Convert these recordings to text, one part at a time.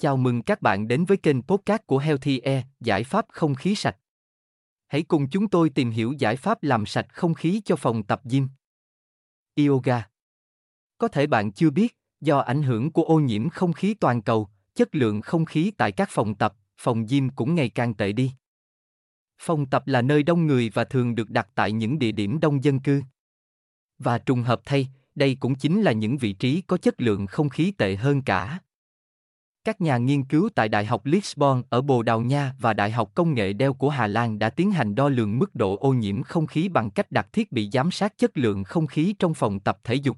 Chào mừng các bạn đến với kênh podcast của Healthy Air, giải pháp không khí sạch. Hãy cùng chúng tôi tìm hiểu giải pháp làm sạch không khí cho phòng tập gym. Yoga Có thể bạn chưa biết, do ảnh hưởng của ô nhiễm không khí toàn cầu, chất lượng không khí tại các phòng tập, phòng gym cũng ngày càng tệ đi. Phòng tập là nơi đông người và thường được đặt tại những địa điểm đông dân cư. Và trùng hợp thay, đây cũng chính là những vị trí có chất lượng không khí tệ hơn cả. Các nhà nghiên cứu tại Đại học Lisbon ở Bồ Đào Nha và Đại học Công nghệ Đeo của Hà Lan đã tiến hành đo lường mức độ ô nhiễm không khí bằng cách đặt thiết bị giám sát chất lượng không khí trong phòng tập thể dục.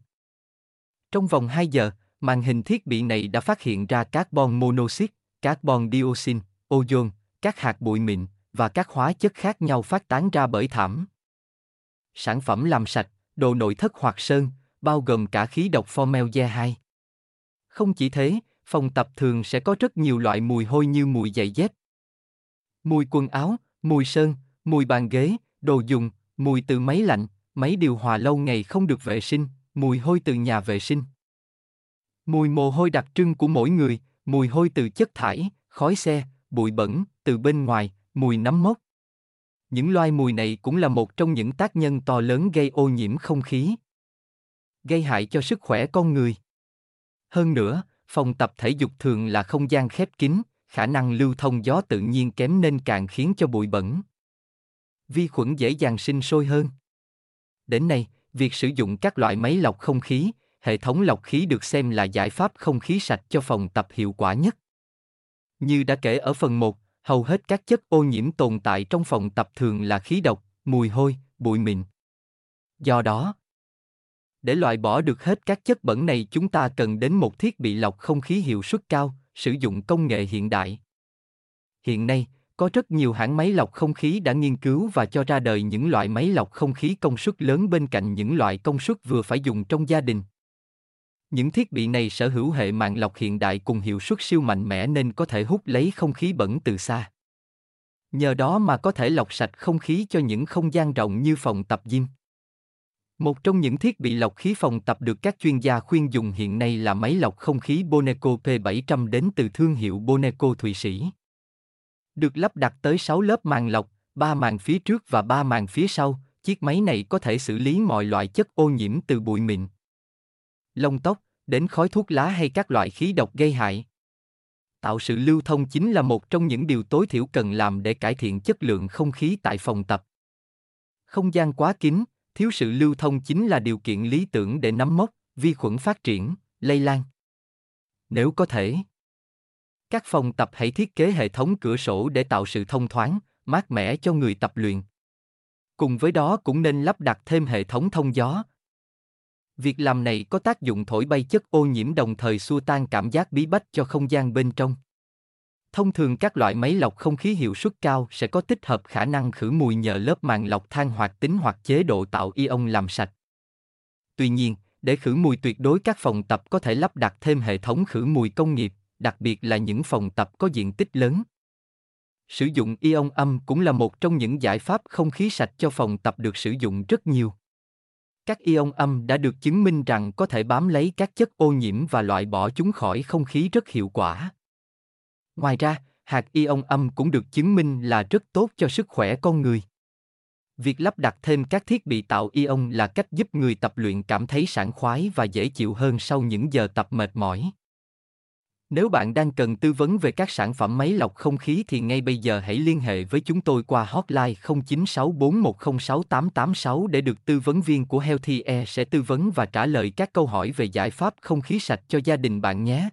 Trong vòng 2 giờ, màn hình thiết bị này đã phát hiện ra carbon monoxide, carbon dioxide, ozone, các hạt bụi mịn và các hóa chất khác nhau phát tán ra bởi thảm. Sản phẩm làm sạch, đồ nội thất hoặc sơn, bao gồm cả khí độc formaldehyde. Không chỉ thế, phòng tập thường sẽ có rất nhiều loại mùi hôi như mùi giày dép, mùi quần áo, mùi sơn, mùi bàn ghế, đồ dùng, mùi từ máy lạnh, máy điều hòa lâu ngày không được vệ sinh, mùi hôi từ nhà vệ sinh. Mùi mồ hôi đặc trưng của mỗi người, mùi hôi từ chất thải, khói xe, bụi bẩn, từ bên ngoài, mùi nấm mốc. Những loài mùi này cũng là một trong những tác nhân to lớn gây ô nhiễm không khí, gây hại cho sức khỏe con người. Hơn nữa, phòng tập thể dục thường là không gian khép kín, khả năng lưu thông gió tự nhiên kém nên càng khiến cho bụi bẩn. Vi khuẩn dễ dàng sinh sôi hơn. Đến nay, việc sử dụng các loại máy lọc không khí, hệ thống lọc khí được xem là giải pháp không khí sạch cho phòng tập hiệu quả nhất. Như đã kể ở phần 1, hầu hết các chất ô nhiễm tồn tại trong phòng tập thường là khí độc, mùi hôi, bụi mịn. Do đó, để loại bỏ được hết các chất bẩn này chúng ta cần đến một thiết bị lọc không khí hiệu suất cao, sử dụng công nghệ hiện đại. Hiện nay, có rất nhiều hãng máy lọc không khí đã nghiên cứu và cho ra đời những loại máy lọc không khí công suất lớn bên cạnh những loại công suất vừa phải dùng trong gia đình. Những thiết bị này sở hữu hệ mạng lọc hiện đại cùng hiệu suất siêu mạnh mẽ nên có thể hút lấy không khí bẩn từ xa. Nhờ đó mà có thể lọc sạch không khí cho những không gian rộng như phòng tập gym. Một trong những thiết bị lọc khí phòng tập được các chuyên gia khuyên dùng hiện nay là máy lọc không khí Boneco P700 đến từ thương hiệu Boneco Thụy Sĩ. Được lắp đặt tới 6 lớp màng lọc, 3 màng phía trước và 3 màng phía sau, chiếc máy này có thể xử lý mọi loại chất ô nhiễm từ bụi mịn, lông tóc, đến khói thuốc lá hay các loại khí độc gây hại. Tạo sự lưu thông chính là một trong những điều tối thiểu cần làm để cải thiện chất lượng không khí tại phòng tập. Không gian quá kín, thiếu sự lưu thông chính là điều kiện lý tưởng để nấm mốc, vi khuẩn phát triển, lây lan. Nếu có thể, các phòng tập hãy thiết kế hệ thống cửa sổ để tạo sự thông thoáng, mát mẻ cho người tập luyện. Cùng với đó cũng nên lắp đặt thêm hệ thống thông gió. Việc làm này có tác dụng thổi bay chất ô nhiễm đồng thời xua tan cảm giác bí bách cho không gian bên trong. Thông thường các loại máy lọc không khí hiệu suất cao sẽ có tích hợp khả năng khử mùi nhờ lớp màng lọc than hoạt tính hoặc chế độ tạo ion làm sạch. Tuy nhiên, để khử mùi tuyệt đối các phòng tập có thể lắp đặt thêm hệ thống khử mùi công nghiệp, đặc biệt là những phòng tập có diện tích lớn. Sử dụng ion âm cũng là một trong những giải pháp không khí sạch cho phòng tập được sử dụng rất nhiều. Các ion âm đã được chứng minh rằng có thể bám lấy các chất ô nhiễm và loại bỏ chúng khỏi không khí rất hiệu quả. Ngoài ra, hạt ion âm cũng được chứng minh là rất tốt cho sức khỏe con người. Việc lắp đặt thêm các thiết bị tạo ion là cách giúp người tập luyện cảm thấy sảng khoái và dễ chịu hơn sau những giờ tập mệt mỏi. Nếu bạn đang cần tư vấn về các sản phẩm máy lọc không khí thì ngay bây giờ hãy liên hệ với chúng tôi qua hotline 0964106886 để được tư vấn viên của Healthy Air sẽ tư vấn và trả lời các câu hỏi về giải pháp không khí sạch cho gia đình bạn nhé.